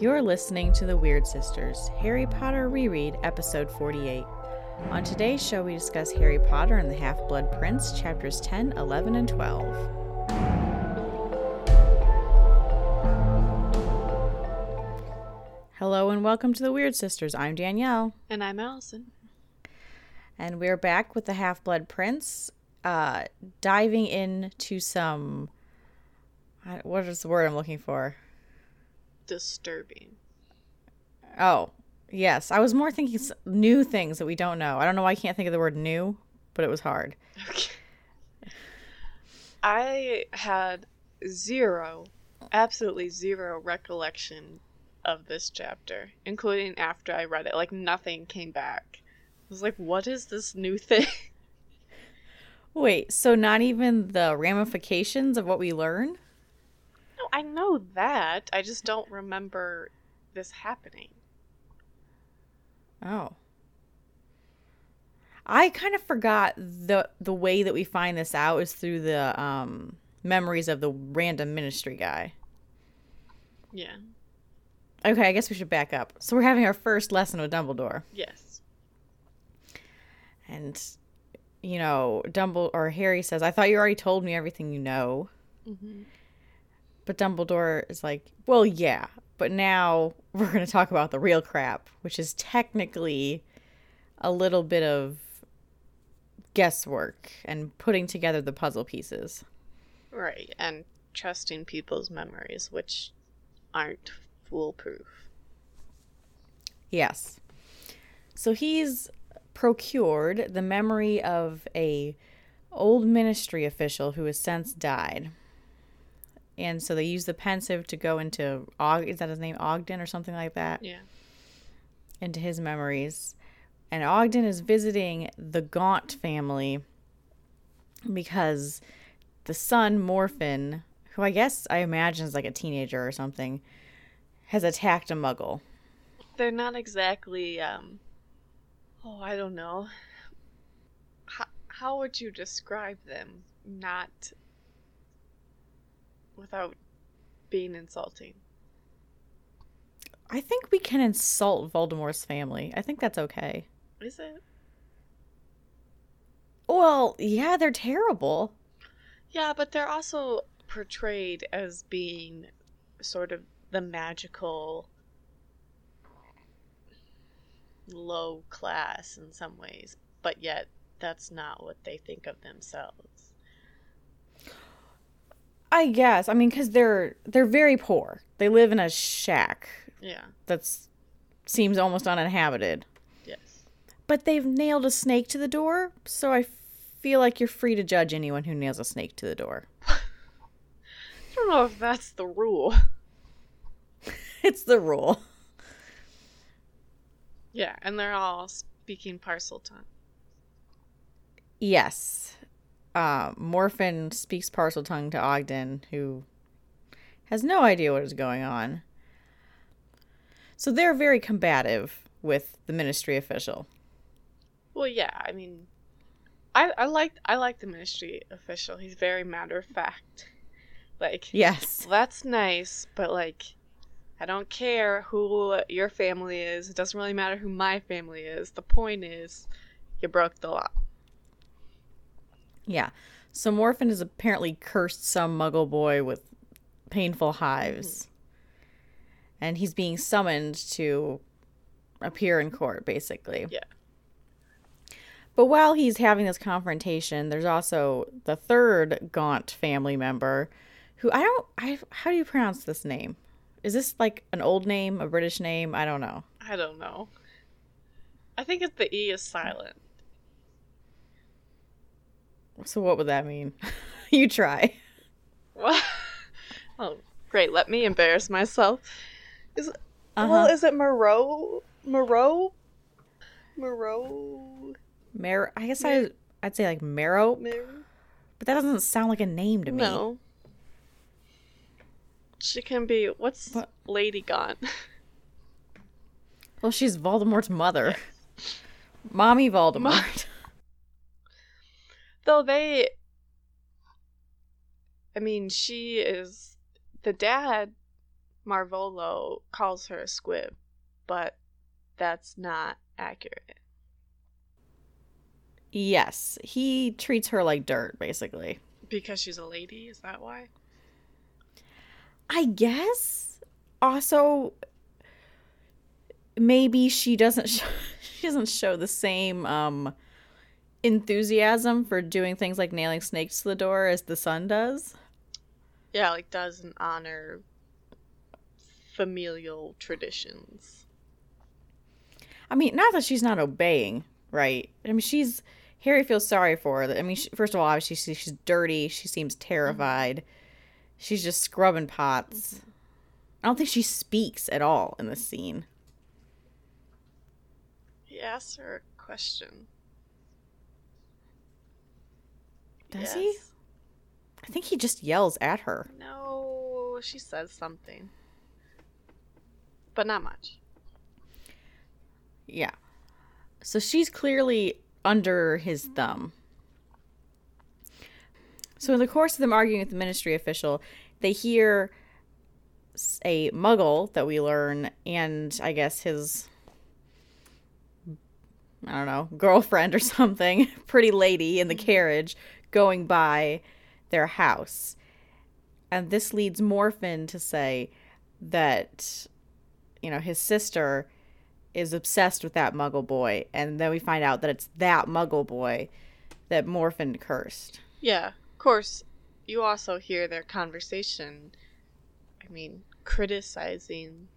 You're listening to The Weird Sisters, Harry Potter Reread, Episode 48. On today's show, we discuss Harry Potter and the Half Blood Prince, chapters 10, 11, and 12. Hello and welcome to The Weird Sisters. I'm Danielle. And I'm Allison. And we're back with the Half Blood Prince, uh, diving into some. What is the word I'm looking for? Disturbing. Oh, yes. I was more thinking new things that we don't know. I don't know why I can't think of the word new, but it was hard. Okay. I had zero, absolutely zero recollection of this chapter, including after I read it. Like, nothing came back. I was like, what is this new thing? Wait, so not even the ramifications of what we learn? No, I know that. I just don't remember this happening. Oh. I kind of forgot the the way that we find this out is through the um memories of the random ministry guy. Yeah. Okay, I guess we should back up. So we're having our first lesson with Dumbledore. Yes. And you know, Dumbledore or Harry says, "I thought you already told me everything you know." Mm-hmm. But Dumbledore is like, "Well, yeah, but now we're going to talk about the real crap, which is technically a little bit of guesswork and putting together the puzzle pieces." Right. And trusting people's memories, which aren't foolproof. Yes. So he's procured the memory of a old ministry official who has since died. And so they use the Pensieve to go into Og is that his name Ogden or something like that Yeah. into his memories. And Ogden is visiting the Gaunt family because the son Morfin, who I guess I imagine is like a teenager or something, has attacked a muggle. they're not exactly um oh i don't know how, how would you describe them not without being insulting I think we can insult Voldemort's family. I think that's okay. is it Well, yeah, they're terrible. yeah but they're also portrayed as being sort of the magical low class in some ways but yet that's not what they think of themselves I guess. I mean, because they're they're very poor. They live in a shack yeah that's seems almost uninhabited. yes But they've nailed a snake to the door, so I feel like you're free to judge anyone who nails a snake to the door. I don't know if that's the rule. It's the rule. Yeah, and they're all speaking Parseltongue. Yes. Uh, Morfin speaks Parseltongue to Ogden, who has no idea what is going on. So they're very combative with the ministry official. Well, yeah, I mean, I I like I like the ministry official. He's very matter of fact. Like, Yes. that's nice, but like, I don't care who your family is. It doesn't really matter who my family is. The point is, you broke the law. Yeah. So Morfin has apparently cursed some muggle boy with painful hives. And he's being summoned to appear in court, basically. Yeah. But while he's having this confrontation, there's also the third Gaunt family member who I don't I how do you pronounce this name? Is this like an old name, a British name? I don't know. I don't know. I think it's the E is silent. So what would that mean? you try. What? oh, great. Let me embarrass myself. Is Uh-huh. well, is it Moreau? Moreau? Moreau? Mar I guess I I'd say like Marrow, Mar- but that doesn't sound like a name to me. No. She can be. What's What? Lady Gaunt? Well, she's Voldemort's mother. Mommy Voldemort. Though they. I mean, she is. The dad Marvolo calls her a squib, but that's not accurate. Yes, he treats her like dirt, basically. Because she's a lady, is that why? I guess. Also, maybe she doesn't show, she doesn't show the same um enthusiasm for doing things like nailing snakes to the door as the son does. Yeah, like doesn't honor familial traditions. I mean, not that she's not obeying, right? I mean, she's Harry feels sorry for her. I mean, she, first of all, obviously she's, she's dirty. She seems terrified. Mm-hmm. She's just scrubbing pots. Mm-hmm. I don't think she speaks at all in this scene. He asks her a question. Does yes. he? I think he just yells at her. No, she says something. But not much. Yeah. So she's clearly under his mm-hmm. thumb. So, in the course of them arguing with the ministry official, they hear a muggle that we learn, and I guess his, I don't know, girlfriend or something, pretty lady in the mm-hmm. carriage going by their house. And this leads Morfin to say that, you know, his sister is obsessed with that muggle boy and then we find out that it's that muggle boy that Morfin cursed. Yeah. Of course, you also hear their conversation I mean, criticizing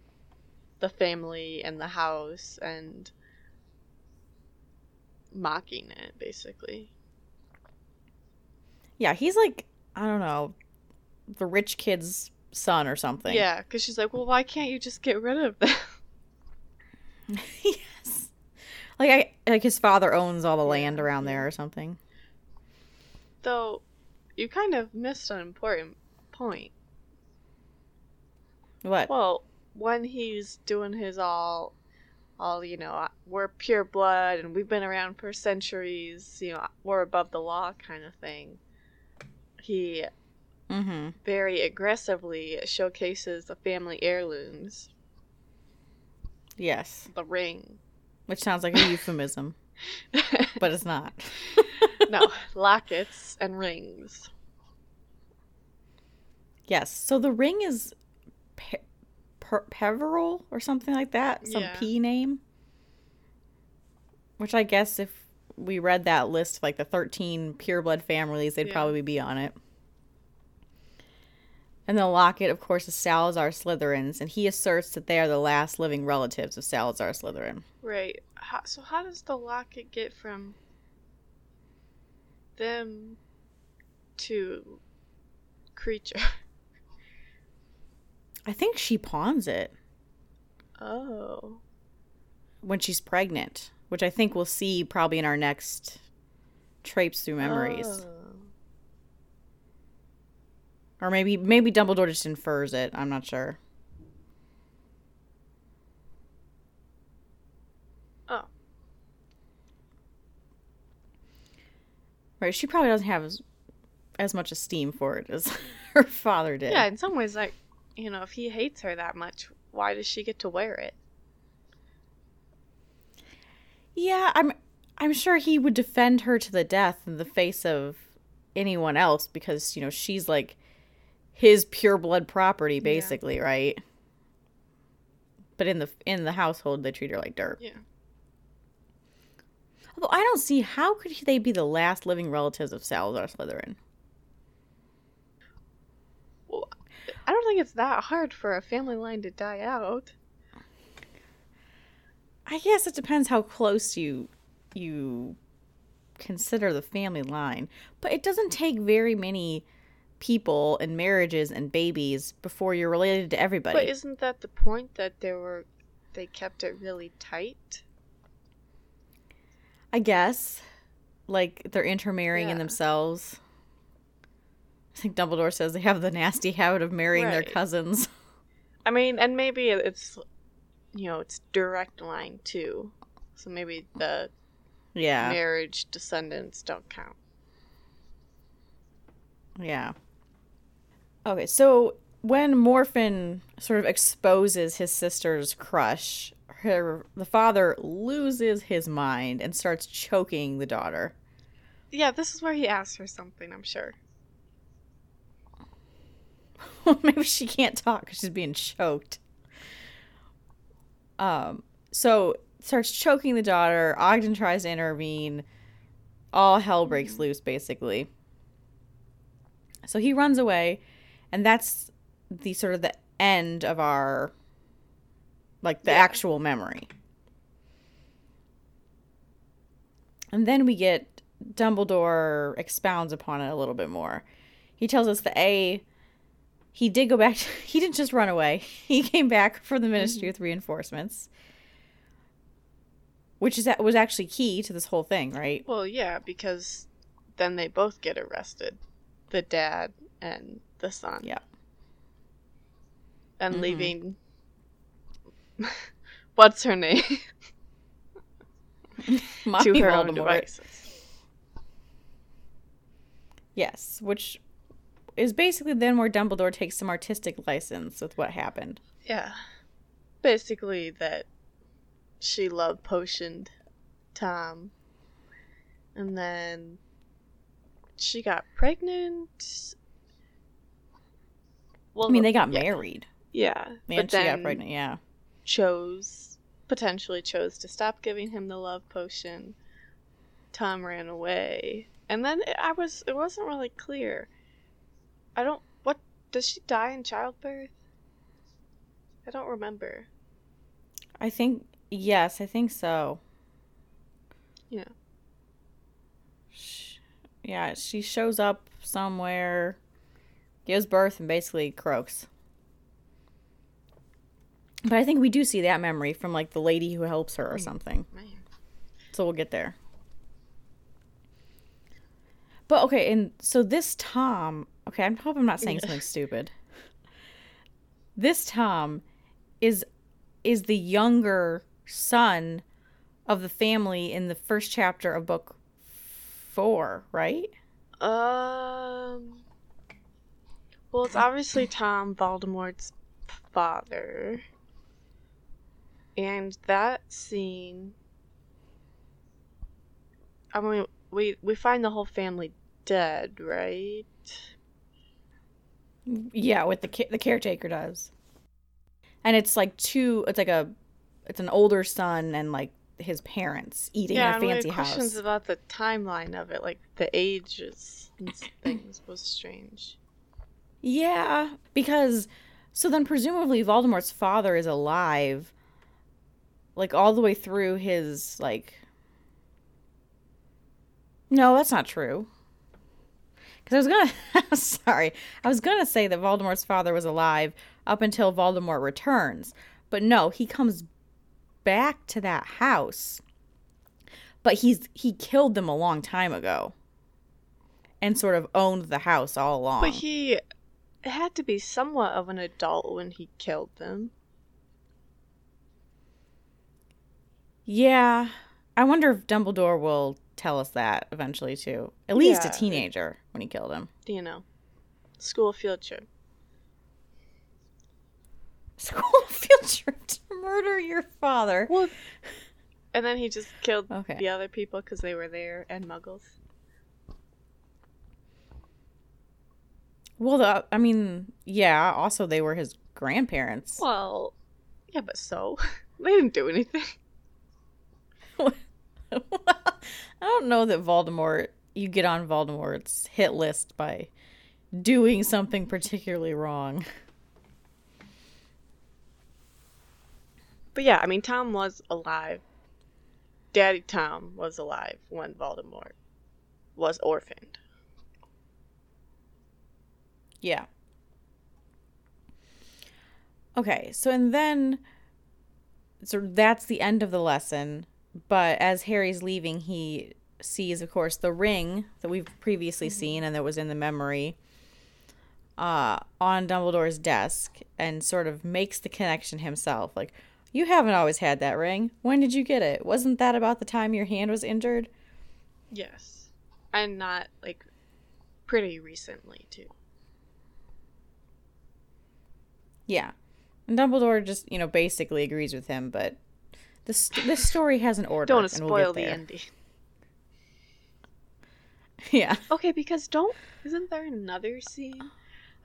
the family and the house and mocking it basically. Yeah, he's like I don't know, the rich kid's son or something. Yeah, cuz she's like, "Well, why can't you just get rid of them?" yes. Like I like his father owns all the land around there or something. Though you kind of missed an important point. What? Well, when he's doing his all all, you know, uh, we're pure blood and we've been around for centuries, you know, we're above the law kind of thing. He mm-hmm. very aggressively showcases the family heirlooms Yes. The ring. Which sounds like a euphemism, but it's not. no, lockets and rings. Yes. So the ring is Pe- per- Peverell or something like that, some yeah. P name. Which I guess if we read that list, like the 13 pureblood families, they'd yeah. probably be on it. And the locket, of course, is Salazar Slytherin's, and he asserts that they are the last living relatives of Salazar Slytherin. Right. How, so how does the locket get from them to Kreacher? I think she pawns it. Oh. When she's pregnant, which I think we'll see probably in our next Traipse Through Memories. Oh. Or maybe maybe Dumbledore just infers it. I'm not sure. Oh. Right, she probably doesn't have as, as much esteem for it as her father did. Yeah, in some ways like, you know, if he hates her that much, why does she get to wear it? Yeah, I'm I'm sure he would defend her to the death in the face of anyone else because, you know, she's like his pure blood property basically, yeah. right? But in the in the household they treat her like dirt. Yeah. Although I don't see how could they be the last living relatives of Salazar Slytherin. Well, I don't think it's that hard for a family line to die out. I guess it depends how close you you consider the family line, but it doesn't take very many people and marriages and babies before you're related to everybody. But isn't that the point that they were they kept it really tight? I guess. Like they're intermarrying yeah. in themselves. I think Dumbledore says they have the nasty habit of marrying right. their cousins. I mean, and maybe it's you know, it's direct line too. So maybe the yeah marriage descendants don't count. Yeah. Okay, so when Morfin sort of exposes his sister's crush, her the father loses his mind and starts choking the daughter. Yeah, this is where he asks her something, I'm sure. Maybe she can't talk because she's being choked. Um, so starts choking the daughter. Ogden tries to intervene. All hell breaks loose, basically. So he runs away, and that's the sort of the end of our, like the Yeah. actual memory. And then we get Dumbledore expounds upon it a little bit more. He tells us that A, he did go back, to, he didn't just run away. He came back for the ministry with reinforcements, which is was actually key to this whole thing, right? Well, yeah, because then they both get arrested. The dad and the son. Yeah. And Mhm. leaving what's her name to her own Voldemort. devices. Yes, which is basically then where Dumbledore takes some artistic license with what happened. Yeah. Basically that she love potioned Tom. And then she got pregnant. Well, I mean, they got yeah, married. Yeah. And but she then got pregnant, yeah. chose potentially chose to stop giving him the love potion. Tom ran away. And then it, I was it wasn't really clear. I don't what does she die in childbirth? I don't remember. I think yes, I think so. Yeah. Sh- Yeah, she shows up somewhere, gives birth, and basically croaks. But I think we do see that memory from like the lady who helps her or Mm. something. Man. So we'll get there. But okay, and so this Tom, okay, I hope I'm not saying Yeah. something stupid. This Tom is is the younger son of the family in the first chapter of book 4, right? Um Well, it's obviously Tom Voldemort's father. And that scene I mean, we we find the whole family dead, right? Yeah, with the ca- the caretaker does. And it's like two it's like a it's an older son and like his parents eating yeah, a fancy questions about the timeline of it, like the ages and things was strange. Yeah, because so then presumably Voldemort's father is alive like all the way through his like No, that's not true. Cuz I was going to sorry. I was going to say that Voldemort's father was alive up until Voldemort returns. But no, he comes back to that house. But he's he killed them a long time ago. And sort of owned the house all along. But he had to be somewhat of an adult when he killed them. Yeah. I wonder if Dumbledore will tell us that eventually too. At least Yeah. a teenager when he killed him. Do you know, school field trip. School field trip to murder your father. Well, and then he just killed Okay. the other people because they were there and muggles. Well, the, I mean, yeah, also they were his grandparents. Well, yeah, but so they didn't do anything. I don't know that Voldemort, you get on Voldemort's hit list by doing something particularly wrong. But yeah, I mean, Tom was alive. Daddy Tom was alive when Voldemort was orphaned. Yeah. Okay, so and then so that's the end of the lesson, but as Harry's leaving, he sees of course the ring that we've previously seen and that was in the memory uh on Dumbledore's desk and sort of makes the connection himself like you haven't always had that ring. When did you get it? Wasn't that about the time your hand was injured? Yes. And not, like, pretty recently, too. Yeah. And Dumbledore just, you know, basically agrees with him, but this this story has an order. Don't spoil we'll the ending. Yeah. Okay, because don't isn't there another scene?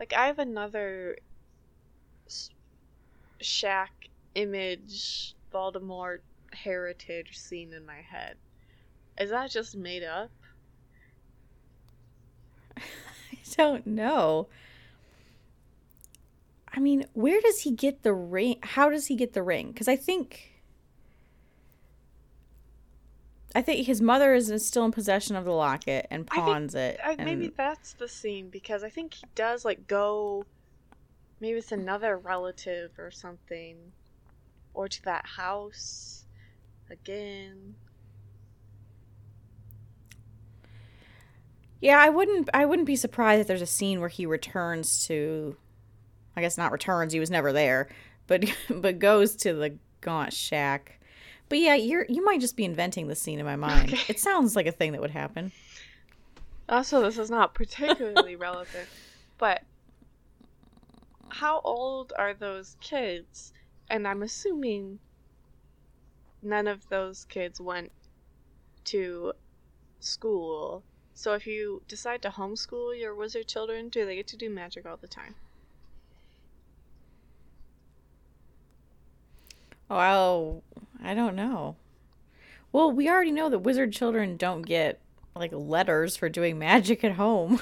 Like I have another shack image Voldemort heritage scene in my head. Is that just made up? I don't know. I mean, where does he get the ring? How does he get the ring? Because I think. I think his mother is still in possession of the locket and I think- pawns it. I, maybe that's the scene because I think he does like go. Maybe it's another relative or something, or to that house again. Yeah, I wouldn't. I wouldn't be surprised if there's a scene where he returns to. I guess not returns. He was never there, but but goes to the Gaunt Shack. But yeah, you're you might just be inventing the scene in my mind. Okay. It sounds like a thing that would happen. Also, this is not particularly relevant, but how old are those kids? And I'm assuming none of those kids went to school. So if you decide to homeschool your wizard children, do they get to do magic all the time? Oh, I don't know. Well, we already know that wizard children don't get like letters for doing magic at home.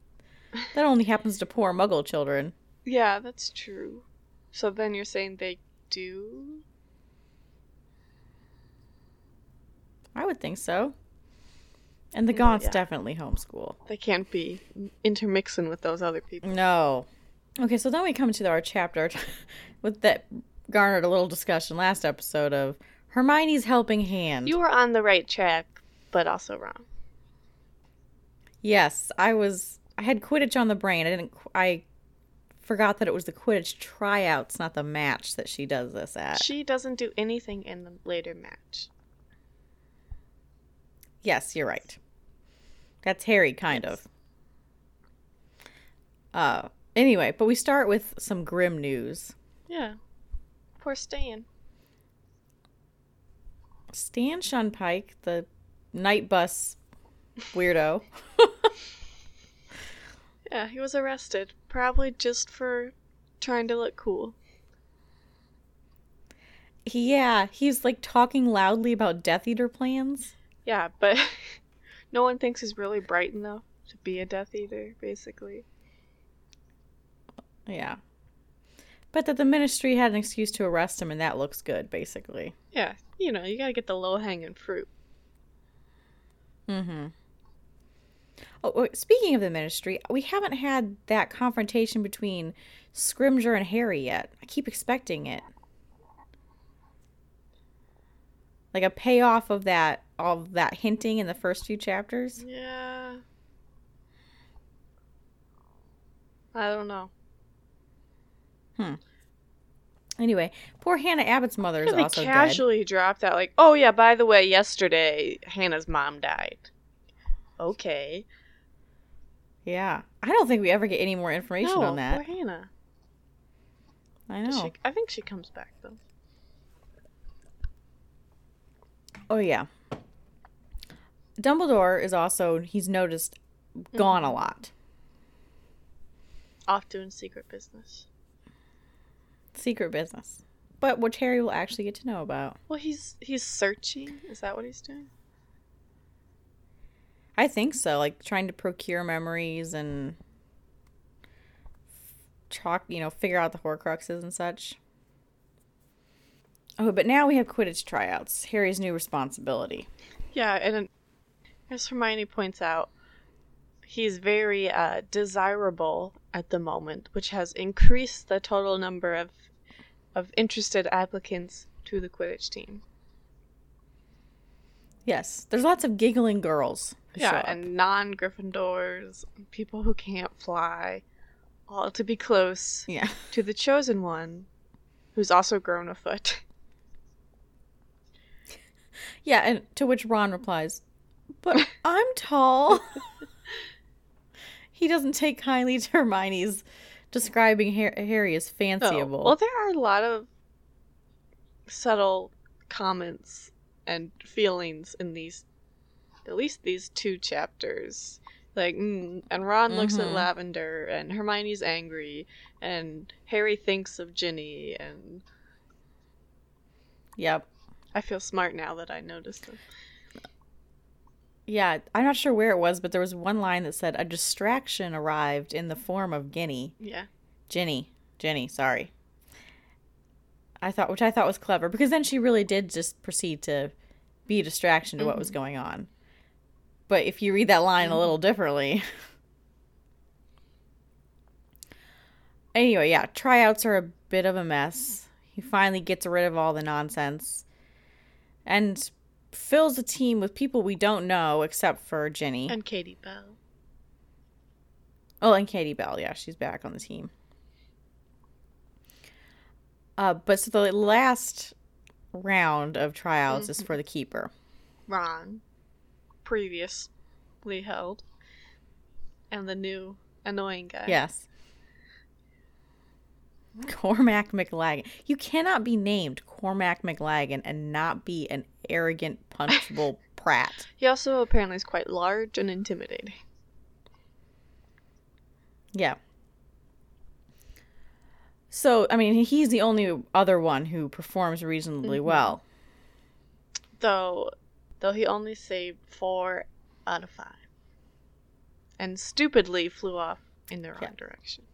that only happens to poor muggle children. Yeah, that's true. So then you're saying they do? I would think so. And the Mm, Gaunts yeah. definitely homeschool. They can't be intermixing with those other people. No. Okay, so then we come to our chapter with that garnered a little discussion last episode of Hermione's helping hand. You were on the right track, but also wrong. yes, I was. I had Quidditch on the brain. I didn't. I forgot that it was the Quidditch tryouts, not the match that she does this at. She doesn't do anything in the later match. Yes, you're right. That's Harry, kind of. Uh, anyway, but we start with some grim news. Yeah. Poor Stan. Stan Shunpike, the night bus weirdo, Yeah, he was arrested. Probably just for trying to look cool. yeah, he's like talking loudly about Death Eater plans. Yeah, but no one thinks he's really bright enough to be a Death Eater, basically. Yeah. But that the ministry had an excuse to arrest him, and that looks good, basically. Yeah, you know, you gotta get the low hanging fruit. Mm-hmm. Oh, speaking of the ministry, we haven't had that confrontation between Scrimgeour and Harry yet. I keep expecting it. Like a payoff of that of that hinting in the first few chapters. Yeah. I don't know. Anyway, poor Hannah Abbott's mother is also dead. casually dropped that, like, oh yeah, by the way, yesterday Hannah's mom died. Okay. Yeah, I don't think we ever get any more information no, on that. poor Hannah. I know. She, I think she comes back though. Oh yeah. Dumbledore is also he's noticed gone Mm-hmm. a lot. Off doing secret business. Secret business. But which Harry will actually get to know about. Well, he's he's searching. Is that what he's doing? I think so, like trying to procure memories and chalk, you know, figure out the Horcruxes and such. Oh, but now we have Quidditch tryouts. Harry's new responsibility. Yeah, and as Hermione points out, he's very uh, desirable at the moment, which has increased the total number of of interested applicants to the Quidditch team. Yes, there's lots of giggling girls. Yeah, and non Gryffindors, people who can't fly, all to be close yeah. to the chosen one, who's also grown a foot. Yeah, and to which Ron replies, "But I'm tall." he doesn't take kindly to Hermione's describing Harry as Oh, fanciable. well, there are a lot of subtle comments and feelings in these, at least these two chapters. Like, mm, and Ron looks at Mhm. Lavender, and Hermione's angry, and Harry thinks of Ginny, and yep. I feel smart now that I noticed them. Yeah, I'm not sure where it was, but there was one line that said a distraction arrived in the form of Guinea. Yeah. Ginny. Jenny, sorry. I thought which I thought was clever because then she really did just proceed to be a distraction to what was mm-hmm. going on. But if you read that line a little mm-hmm. differently. anyway, yeah, tryouts are a bit of a mess. He finally gets rid of all the nonsense and fills the team with people we don't know except for Ginny. And Katie Bell. Oh, and Katie Bell, yeah, she's back on the team. Uh, but so the last round of tryouts is for the keeper. Ron, previously held, and the new annoying guy. Yes. Cormac McLaggen. You cannot be named Cormac McLaggen and not be an arrogant, punchable prat. He also apparently is quite large and intimidating. Yeah. So, I mean, he's the only other one who performs reasonably Mhm. well. Though, though he only saved four out of five, and stupidly flew off in the wrong Yeah. direction.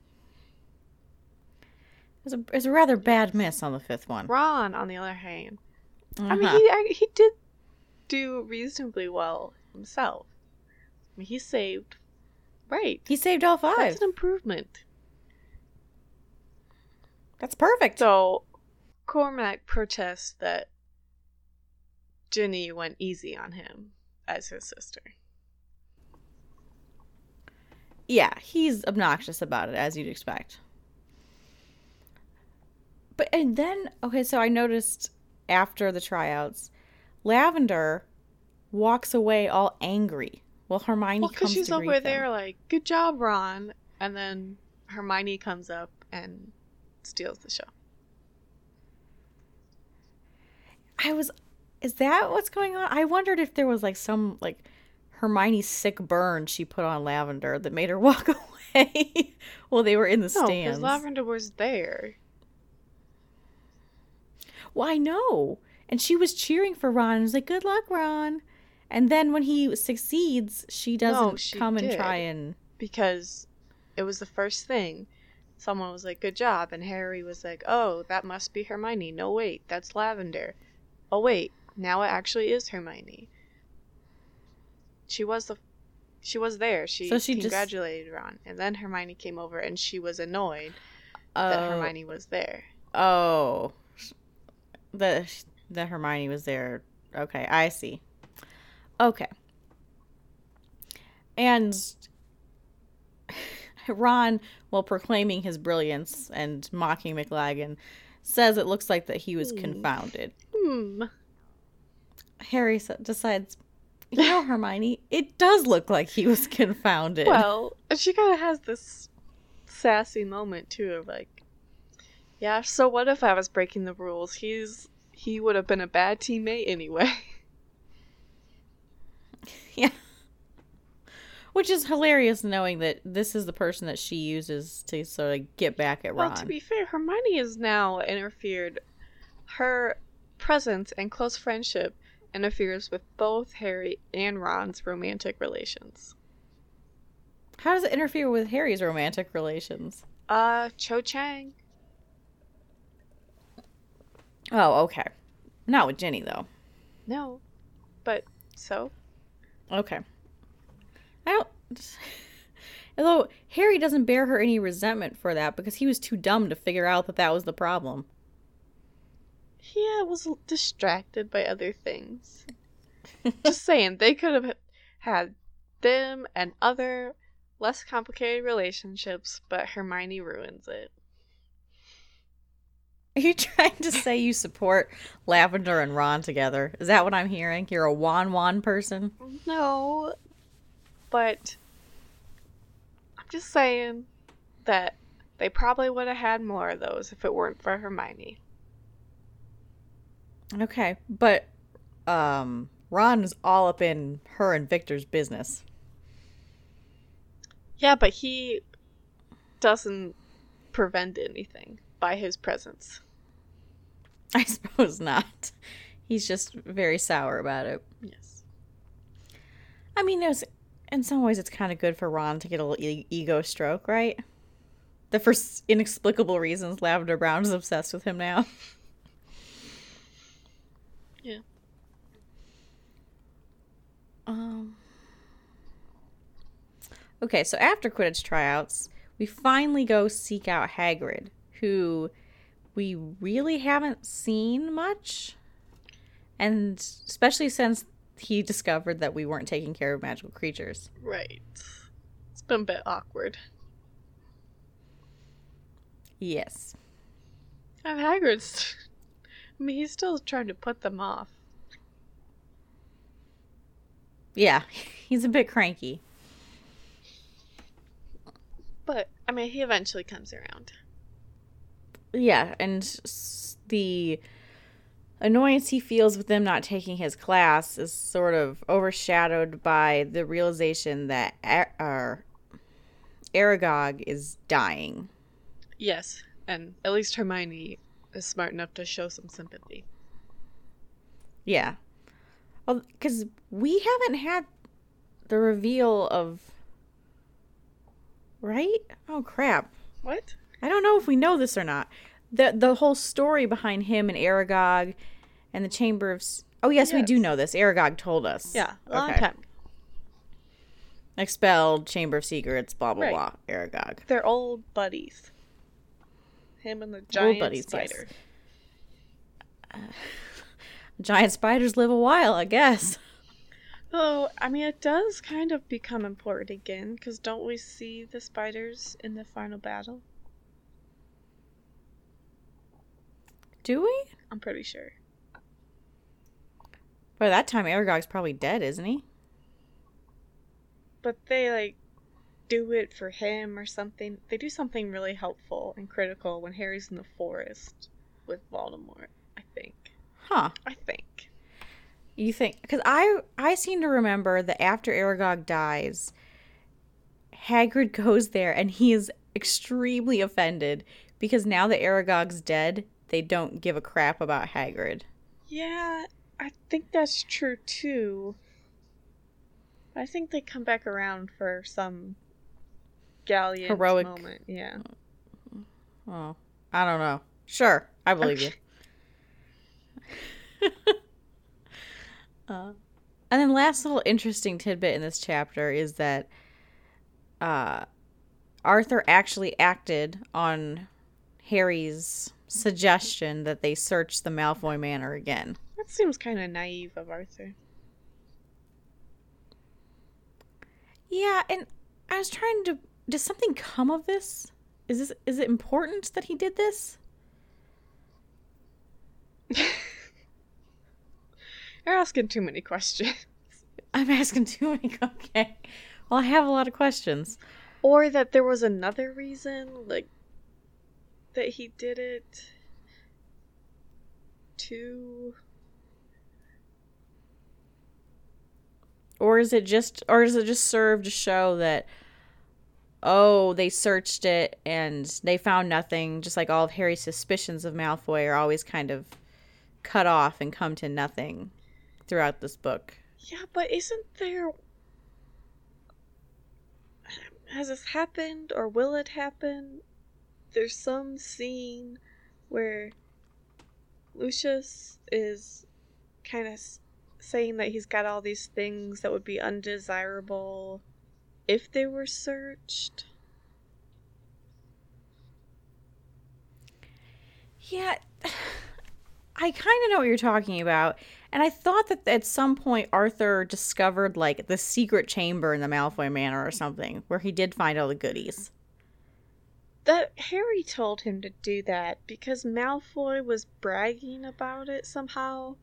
It's a, it's a rather bad miss on the fifth one. Ron, on the other hand, I mean, Uh-huh. he I, he did do reasonably well himself. I mean, he saved. Right. he saved all five. That's an improvement. That's perfect. So, Cormac protests that Ginny went easy on him as his sister. yeah, he's obnoxious about it, as you'd expect. But and then okay, so I noticed after the tryouts, Lavender walks away all angry. Well, Hermione Well, comes because she's over there like, "Good job, Ron," and then Hermione comes up and steals the show. I was, is that what's going on? I wondered if there was like some like Hermione's sick burn she put on Lavender that made her walk away while they were in the No, stands. because Lavender was there. Well, I know. And she was cheering for Ron and was like, Good luck, Ron. And then when he succeeds, she doesn't she come and try and because it was the first thing. Someone was like, "Good job," and Harry was like, "Oh, that must be Hermione." No, wait, that's Lavender. Oh, wait, now it actually is Hermione. She was the, she was there. She, So she just- congratulated Ron, and then Hermione came over, and she was annoyed oh, that Hermione was there. Oh. The the Hermione was there. Okay, I see. Okay. And Ron, while proclaiming his brilliance and mocking McLaggen, says it looks like that he was Hmm. confounded. Hmm. Harry decides, you know, Hermione, it does look like he was confounded. Well, she kind of has this sassy moment too of like, yeah. So what if I was breaking the rules? He's he would have been a bad teammate anyway. yeah. Which is hilarious knowing that this is the person that she uses to sort of get back at Ron. well, to be fair, Hermione has now interfered. Her presence and close friendship interferes with both Harry and Ron's romantic relations. How does it interfere with Harry's romantic relations? Uh, Cho Chang. Oh, okay. Not with Ginny though. No, but so Okay. I don't. Although Harry doesn't bear her any resentment for that because he was too dumb to figure out that that was the problem. Yeah, was distracted by other things. Just saying, they could have had them and other less complicated relationships, but Hermione ruins it. Are you trying to say you support Lavender and Ron together? Is that what I'm hearing? You're a Won-Won person? No, but I'm just saying that They probably would have had more of those if it weren't for Hermione. Okay, but um, Ron is all up in her and Viktor's business. Yeah, but he doesn't prevent anything by his presence. I suppose not. He's just very sour about it. Yes. I mean, there's in some ways it's kind of good for Ron to get a little e- ego stroke, right? The for s- inexplicable reasons, Lavender Brown is obsessed with him now. Yeah. Um. Okay, so after Quidditch tryouts, we finally go seek out Hagrid, who we really haven't seen much. And especially since he discovered that we weren't taking care of magical creatures. Right. It's been a bit awkward. Yes. And Hagrid's. I mean, he's still trying to put them off. Yeah, he's a bit cranky. But, I mean, he eventually comes around. Yeah, and the annoyance he feels with them not taking his class is sort of overshadowed by the realization that A- uh, Aragog is dying. Yes, and at least Hermione is smart enough to show some sympathy. Yeah. Well, because we haven't had the reveal of. Right? Oh, crap. What? I don't know if we know this or not. The the whole story behind him and Aragog and the Chamber of Oh yes, we do know this. Aragog told us. Yeah, a long Okay. time. Expelled, Chamber of Secrets, blah blah Right. blah. Aragog. They're old buddies. Him and the giant buddies, yes. spider. Giant spiders live a while, I guess. Oh, I mean, it does kind of become important again, because don't we see the spiders in the final battle? Do we? I'm pretty sure. By that time, Aragog's probably dead, isn't he? But they, like, do it for him or something. They do something really helpful and critical when Harry's in the forest with Voldemort, I think. Huh. I think. You think? Because I I seem to remember that after Aragog dies, Hagrid goes there and he is extremely offended because now that Aragog's dead, they don't give a crap about Hagrid. Yeah, I think that's true too. I think they come back around for some gallant Heroic- moment. Yeah. Oh, I don't know. Sure, I believe you. uh, and then last little interesting tidbit in this chapter is that uh, Arthur actually acted on Harry's suggestion that they search the Malfoy Manor again. That seems kind of naive of Arthur. Yeah, and I was trying to. Does something come of this? Is this is it important that he did this? You're asking too many questions. I'm asking too many. Okay. Well, I have a lot of questions. Or that there was another reason, like, that he did it to. Or is it just or does it just serve to show that oh, they searched it and they found nothing, just like all of Harry's suspicions of Malfoy are always kind of cut off and come to nothing throughout this book. Yeah, but isn't there. Has this happened or will it happen? There's some scene where Lucius is kind of saying that he's got all these things that would be undesirable if they were searched. Yeah, I kind of know what you're talking about. And I thought that at some point Arthur discovered like the secret chamber in the Malfoy Manor or something where he did find all the goodies. That Harry told him to do that because Malfoy was bragging about it somehow.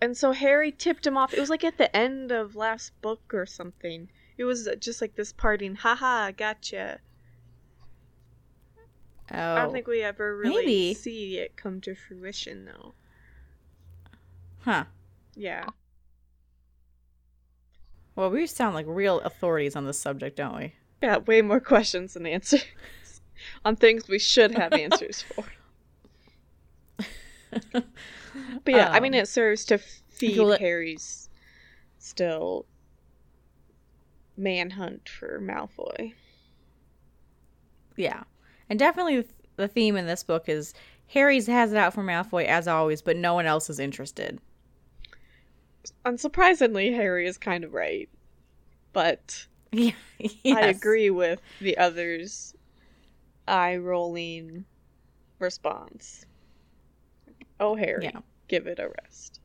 And so Harry tipped him off. It was like at the end of last book or something. It was just like this parting, haha, gotcha. Oh, I don't oh. think we ever really maybe. see it come to fruition, though. huh. Yeah. Well, we sound like real authorities on this subject, don't we? Yeah, way more questions than answers on things we should have answers for. But yeah, I mean, Um, it serves to feed Harry's still manhunt for Malfoy. Yeah. And definitely the theme in this book is Harry's has it out for Malfoy as always, but no one else is interested. Unsurprisingly, Harry is kind of right. But Yeah. I agree with the others' eye rolling response. Oh, Harry, Yeah. give it a rest.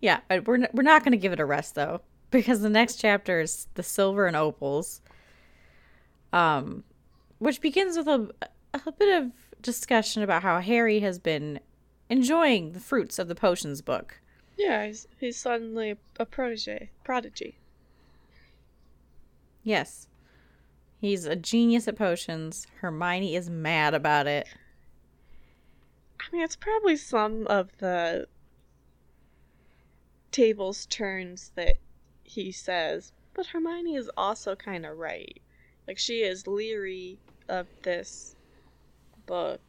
Yeah, but we're n- we're not going to give it a rest though, because the next chapter is the silver and opals, um, which begins with a a bit of discussion about how Harry has been enjoying the fruits of the potions book. Yeah, he's, he's suddenly a protege, prodigy. Yes, he's a genius at potions. Hermione is mad about it. I mean, it's probably some of the tables turns that he says, but Hermione is also kind of right. Like, she is leery of this book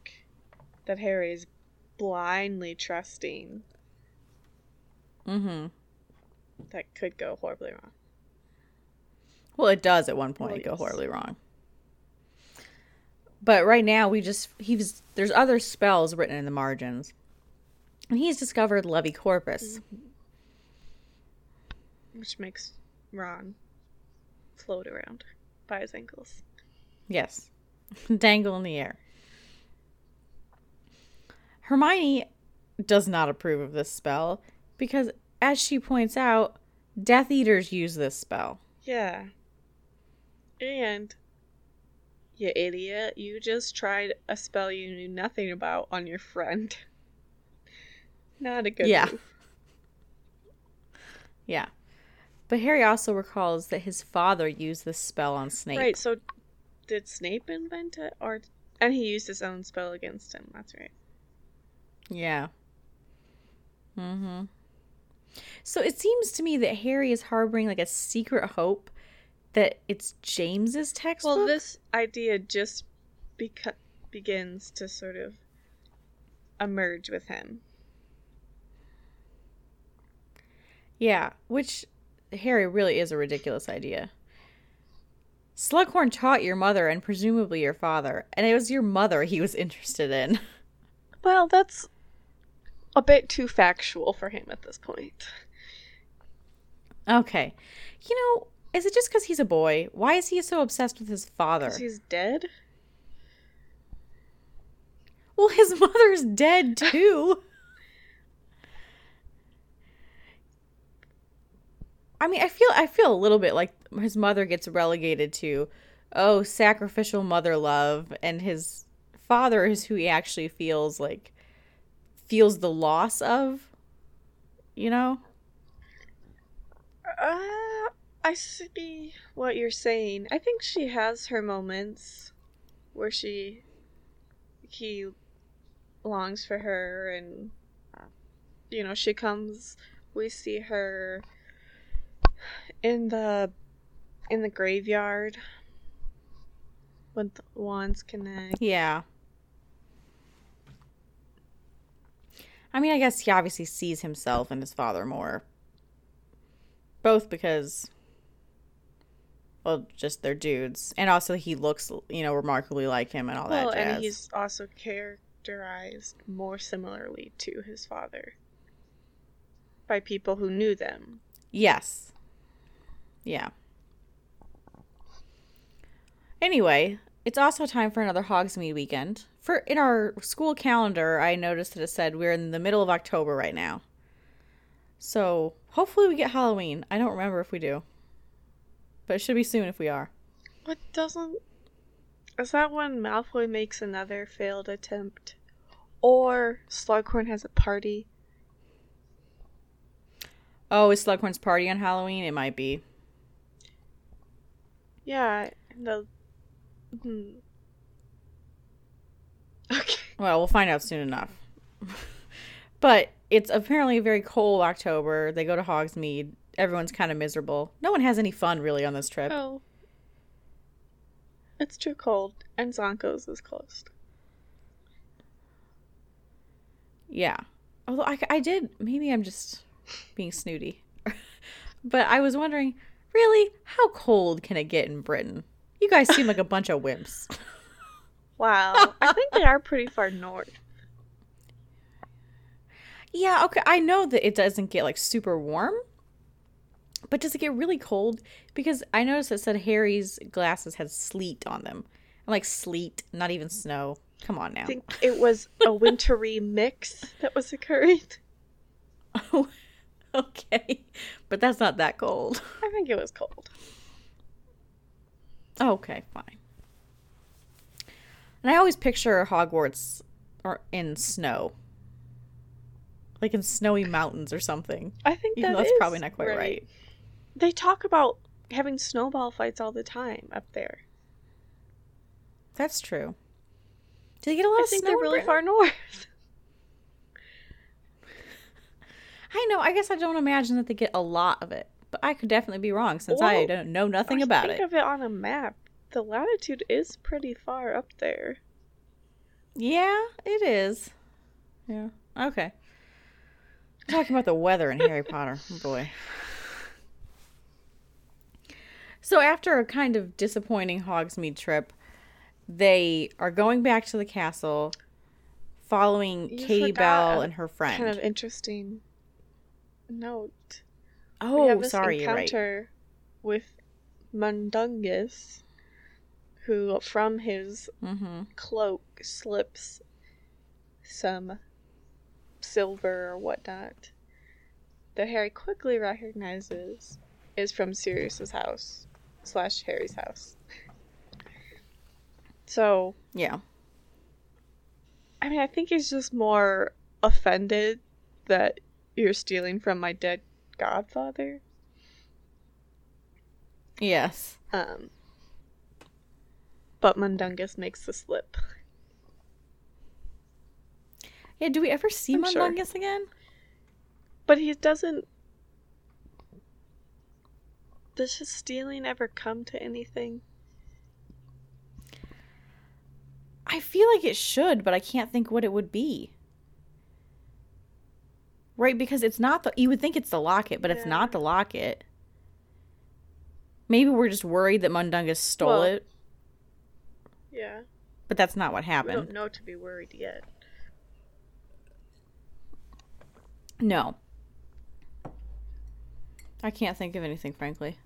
that Harry is blindly trusting Mm-hmm. that could go horribly wrong. Well, it does at one point Well, go horribly wrong. But right now, we just he's there's other spells written in the margins, and he's discovered Levicorpus. Mm-hmm. Which makes Ron float around by his ankles. Yes, dangle in the air. Hermione does not approve of this spell because, as she points out, Death Eaters use this spell. Yeah. And, you idiot, you just tried a spell you knew nothing about on your friend. Not a good Yeah. move. Yeah, but Harry also recalls that his father used this spell on Snape. Right, so did Snape invent it? or And he used his own spell against him, that's right. Yeah. Mm-hmm. So it seems to me that Harry is harboring like a secret hope that it's James's textbook. Well, this idea just beca- begins to sort of emerge with him. Yeah, which Harry really is a ridiculous idea. Slughorn taught your mother and presumably your father, and it was your mother he was interested in. Well, that's a bit too factual for him at this point. Okay. You know, is it just because he's a boy? Why is he so obsessed with his father? Because he's dead? Well, his mother's dead too. I mean, I feel I feel a little bit like his mother gets relegated to oh, sacrificial mother love and his father is who he actually feels like feels the loss of, you know? Uh, I see what you're saying. I think she has her moments where she he longs for her and uh, you know, she comes we see her in the in the graveyard when the wands connect. Yeah. I mean, I guess he obviously sees himself and his father more. Both because, well, just they're dudes. And also he looks, you know, remarkably like him and all Well, that jazz. and he's also characterized more similarly to his father by people who knew them. Yes. Yeah. Anyway, it's also time for another Hogsmeade weekend. For in our school calendar, I noticed that it said we're in the middle of October right now. So hopefully we get Halloween. I don't remember if we do, but it should be soon if we are. What doesn't. Is that when Malfoy makes another failed attempt? Or Slughorn has a party? Oh, is Slughorn's party on Halloween? It might be. Yeah, the. hmm, Well, we'll find out soon enough. but it's apparently a very cold October. They go to Hogsmeade. Everyone's kind of miserable. No one has any fun really on this trip. Oh. It's too cold, and Zonko's is closed. Yeah. Although I, I did, maybe I'm just being snooty. but I was wondering, really, how cold can it get in Britain? You guys seem like a bunch of wimps. Wow. I think they are pretty far north. Yeah, okay. I know that it doesn't get like super warm, but does it get really cold? Because I noticed it said Harry's glasses had sleet on them. I'm like sleet, not even snow. Come on now. I think it was a wintry mix that was occurring. Oh, okay. But that's not that cold. I think it was cold. Okay, fine. And I always picture Hogwarts or in snow. Like in snowy mountains or something. I think Even that that's probably not quite right. They talk about having snowball fights all the time up there. That's true. Do they get a lot I of think snow? they're really far north. I know. I guess I don't imagine that they get a lot of it, but I could definitely be wrong since I don't know nothing about think it. of it on a map. The latitude is pretty far up there. Yeah, it is. Yeah. Okay. Talking about the weather in Harry Potter. Oh boy. So after a kind of disappointing Hogsmeade trip, they are going back to the castle, following You Katie Bell and her friend. Kind of interesting note. we oh, have this sorry, you're right. encounter with Mundungus, who from his Mm-hmm. cloak slips some silver or whatnot that Harry quickly recognizes is from Sirius's house slash Harry's house. So, Yeah. I mean, I think he's just more offended that you're stealing from my dead godfather. Yes. Um, but Mundungus makes the slip. Yeah. Do we ever see sure. Mundungus again? But he doesn't. Does his stealing ever come to anything? I feel like it should, but I can't think what it would be. Right, because it's not the you would think it's the locket, but it's not the locket. Maybe we're just worried that Mundungus stole Well, it, Yeah. but that's not what We happened. don't know to be worried yet. No. I can't think of anything, frankly.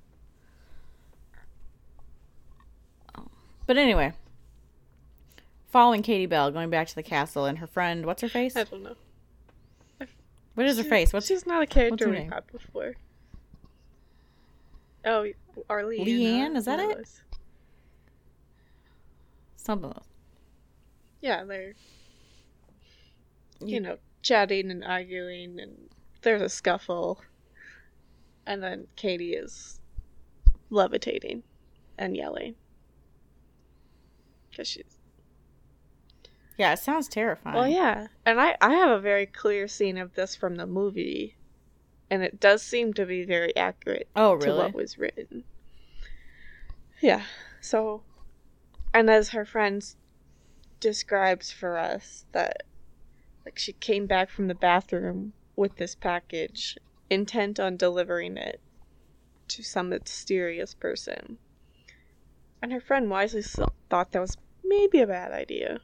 But anyway, following Katie Bell, going back to the castle, and her friend, what's her face? I don't know. What is her face? What's she's not a character we've had before. Oh, Arlene. Leanne, is that it? those. something? else. Yeah, they're you You- know chatting and arguing, and there's a scuffle, and then Katie is levitating and yelling because she's Yeah, it sounds terrifying. Well, yeah, and I I have a very clear scene of this from the movie, and it does seem to be very accurate Oh, really? to what was written. Yeah. So, and as her friends describes for us that, like, she came back from the bathroom with this package, intent on delivering it to some mysterious person, and her friend wisely thought that was maybe a bad idea.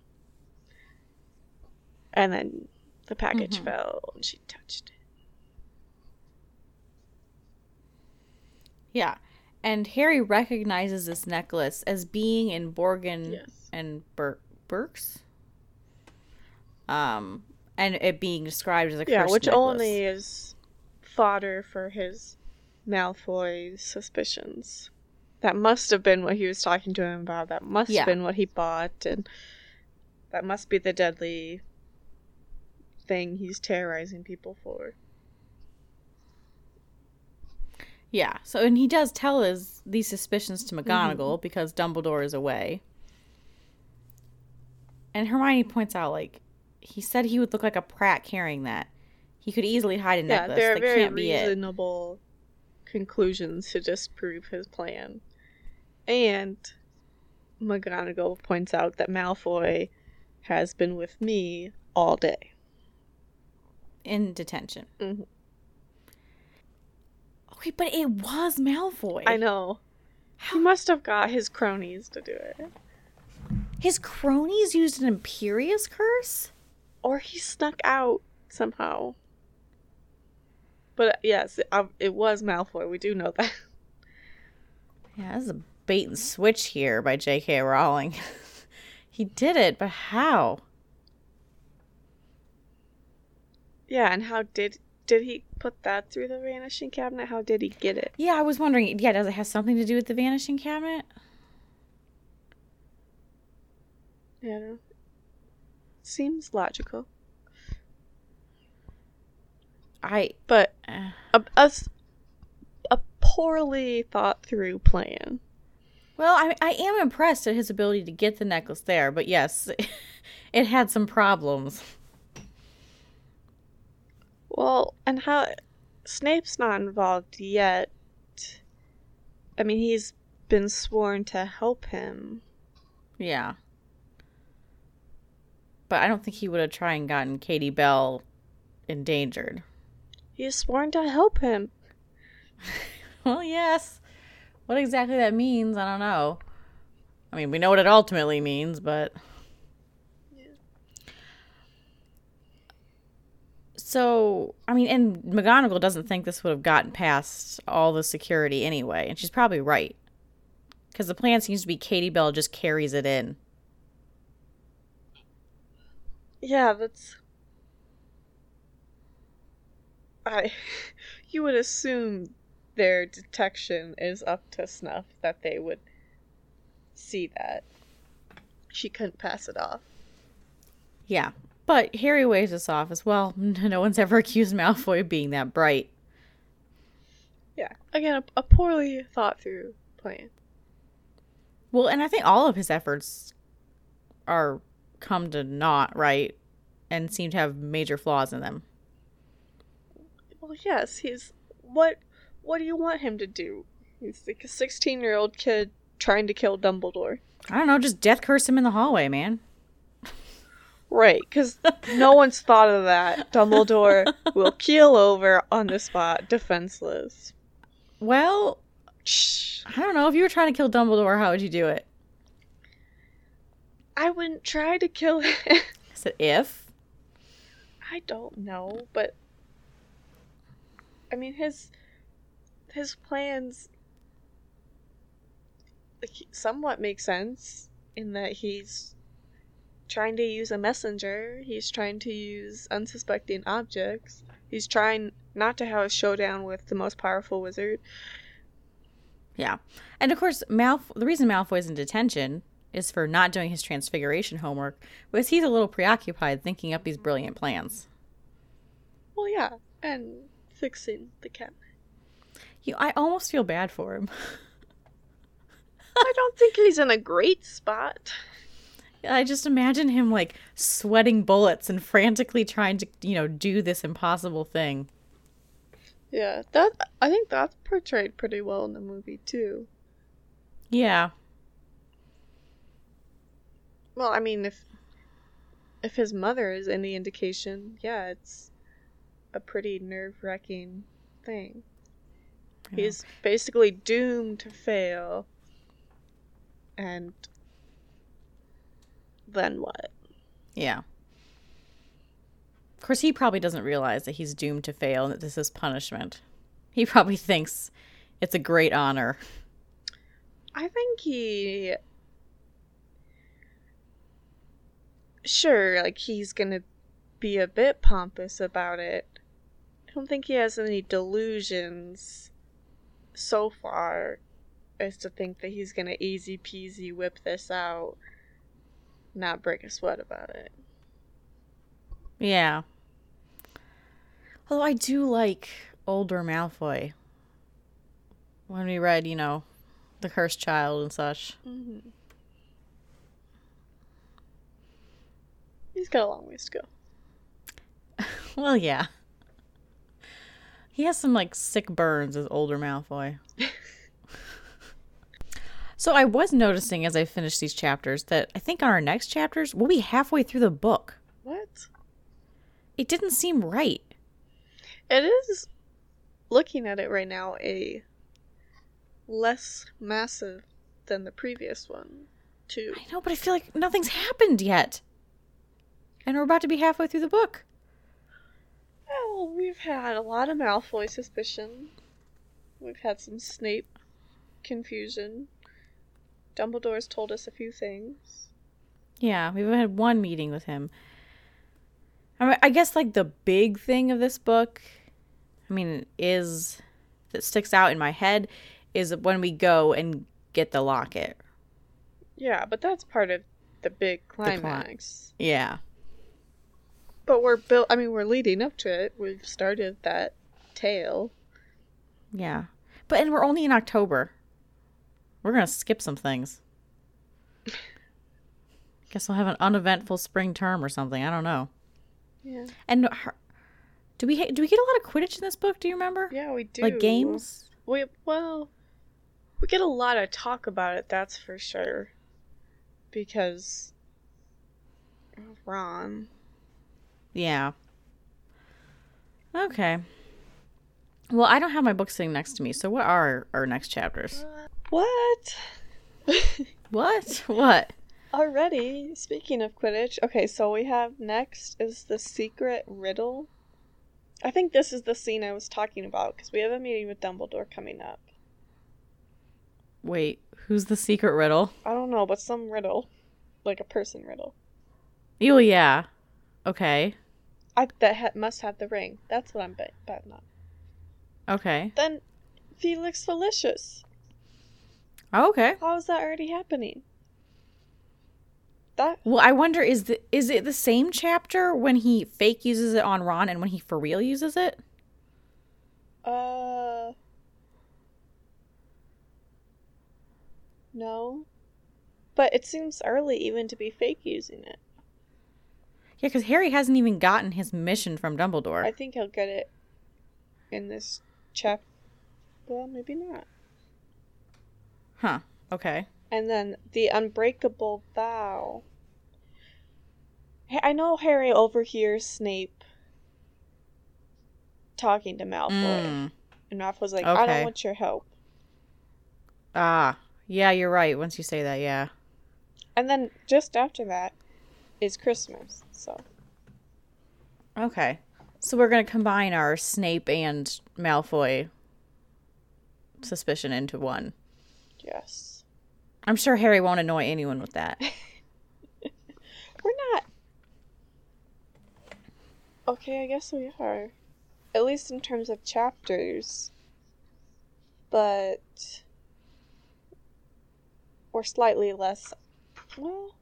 And then the package Mhm. fell, and she touched it. Yeah. And Harry recognizes this necklace as being in Borgin Yes. and Bur- Burke's. Um, and it being described as a Yeah, which necklace. only is fodder for his Malfoy's suspicions. That must have been what he was talking to him about. That must Yeah. have been what he bought, and that must be the deadly thing he's terrorizing people for. Yeah. So, and he does tell his these suspicions to Mm-hmm. McGonagall because Dumbledore is away. And Hermione points out, like, he said he would look like a prat carrying that. He could easily hide a Yeah, necklace. there are that very can't be it. reasonable conclusions to disprove his plan. And McGonagall points out that Malfoy has been with me all day. In detention. Mhm. Okay, but it was Malfoy. I know. He must have got his cronies to do it. His cronies used an Imperius curse? Or he snuck out somehow. But yes, it, um, it was Malfoy. We do know that. Yeah, this is a bait and switch here by J.K. Rowling. he did it, but how? Yeah, and how did did he put that through the vanishing cabinet? How did he get it? Yeah, I was wondering. Yeah, does it have something to do with the vanishing cabinet? Yeah, seems logical. I. But Uh, a, a a poorly thought through plan. Well, I, I am impressed at his ability to get the necklace there, but yes, it had some problems. Well, and how Snape's not involved yet. I mean, he's been sworn to help him. Yeah. But I don't think he would have tried and gotten Katie Bell endangered. He's sworn to help him. Well, yes. What exactly that means, I don't know. I mean, we know what it ultimately means, but. So, I mean, and McGonagall doesn't think this would have gotten past all the security anyway, and she's probably right. Because the plan seems to be Katie Bell just carries it in. Yeah, that's. I. You would assume their detection is up to snuff, that they would see that. She couldn't pass it off. Yeah. But Harry waves us off as well. No one's ever accused Malfoy of being that bright. Yeah. Again, a, a poorly thought through plan. Well, and I think all of his efforts are come to naught, right? And seem to have major flaws in them. Well, yes, he's. What What do you want him to do? He's like a 16 year old kid trying to kill Dumbledore. I don't know, just death curse him in the hallway, man. Right, because no one's thought of that. Dumbledore will keel over on the spot, defenseless. Well, I don't know. If you were trying to kill Dumbledore, how would you do it? I wouldn't try to kill him. I said if. I don't know, but I mean his his plans somewhat make sense in that he's trying to use a messenger, he's trying to use unsuspecting objects, he's trying not to have a showdown with the most powerful wizard. Yeah. And of course, Malf- the reason Malfoy's in detention is for not doing his transfiguration homework, because he's a little preoccupied thinking up these brilliant plans. Well, yeah, and fixing the cabinet. You, I almost feel bad for him. I don't think he's in a great spot. I just imagine him like sweating bullets and frantically trying to, you know, do this impossible thing. Yeah, that I think that's portrayed pretty well in the movie too. Yeah. Well, I mean, if if his mother is any indication, yeah, it's a pretty nerve wracking thing. He's basically doomed to fail. And then what? Yeah. Of course, he probably doesn't realize that he's doomed to fail and that this is punishment. He probably thinks it's a great honor. I think he. Sure, like he's gonna be a bit pompous about it. I don't think he has any delusions so far as to think that he's gonna easy peasy whip this out, not break a sweat about it. Yeah. Although I do like older Malfoy. When we read, you know, The Cursed Child and such. Mm-hmm. He's got a long ways to go. Well, yeah. He has some like sick burns as older Malfoy. so I was noticing as I finished these chapters that I think on our next chapters we'll be halfway through the book. What? It didn't seem right. It is, looking at it right now, a less massive than the previous one, too. I know, but I feel like nothing's happened yet. And we're about to be halfway through the book. Well, we've had a lot of Malfoy suspicion. We've had some Snape confusion. Dumbledore's told us a few things. Yeah, we've had one meeting with him. I, mean, I guess like the big thing of this book, I mean, is that sticks out in my head is when we go and get the locket. Yeah, but that's part of the big cli- climax. Yeah. But we're built. I mean, we're leading up to it. We've started that tale. Yeah. But and we're only in October. We're gonna skip some things. Guess we'll have an uneventful spring term or something. I don't know. Yeah. And her, do we ha- do we get a lot of Quidditch in this book? Do you remember? Yeah, we do. Like games. We well, we get a lot of talk about it. That's for sure. Because Ron. Yeah. Okay. Well, I don't have my book sitting next to me, so what are our next chapters? What? What? What? Already, speaking of Quidditch, okay, so we have next is the secret riddle. I think this is the scene I was talking about because we have a meeting with Dumbledore coming up. Wait, who's the secret riddle? I don't know, but some riddle, like a person riddle. Oh yeah. Okay. I that ha- must have the ring. That's what I'm bet- betting on. Okay. Then Felix Felicis. Oh, okay. How is that already happening? That Well, I wonder is the is it the same chapter when he fake uses it on Ron and when he for real uses it? uh no. But it seems early even to be fake using it. Yeah, because Harry hasn't even gotten his mission from Dumbledore. I think he'll get it in this chap. Well, maybe not. Huh. Okay. And then the unbreakable vow. Hey, I know Harry overhears Snape talking to Malfoy, Mm. and Malfoy's like, "I don't want your help." Ah. Yeah, you're right. Once you say that, yeah. And then just after that is Christmas. So Okay. So we're gonna combine our Snape and Malfoy suspicion into one. yes, I'm sure Harry won't annoy anyone with that. we're not. Okay, I guess we are. At least in terms of chapters. But we're slightly less. Well,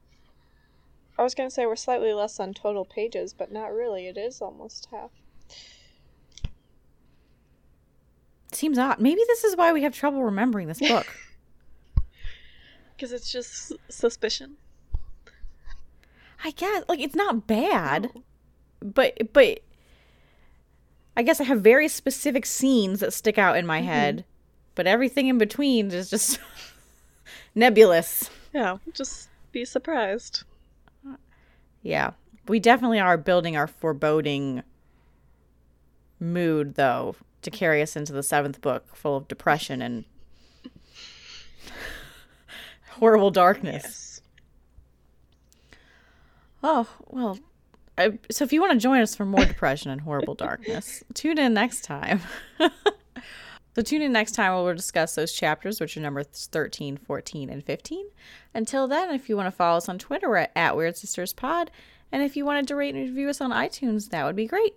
I was gonna say we're slightly less on total pages, but not really. It is almost half. Seems odd. Maybe this is why we have trouble remembering this book. Because it's just suspicion. I guess like it's not bad, but but I guess I have very specific scenes that stick out in my mm-hmm. head, but everything in between is just nebulous. Yeah, just be surprised. Yeah. We definitely are building our foreboding mood though to carry us into the seventh book full of depression and horrible darkness. Yes. Oh, well. I, so if you want to join us for more depression and horrible darkness, tune in next time. so tune in next time where we'll discuss those chapters, which are numbers 13, 14, and 15. Until then, if you want to follow us on Twitter, we're at, at Weird Sisters Pod. And if you wanted to rate and review us on iTunes, that would be great.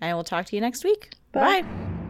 And we'll talk to you next week. Bye. Bye.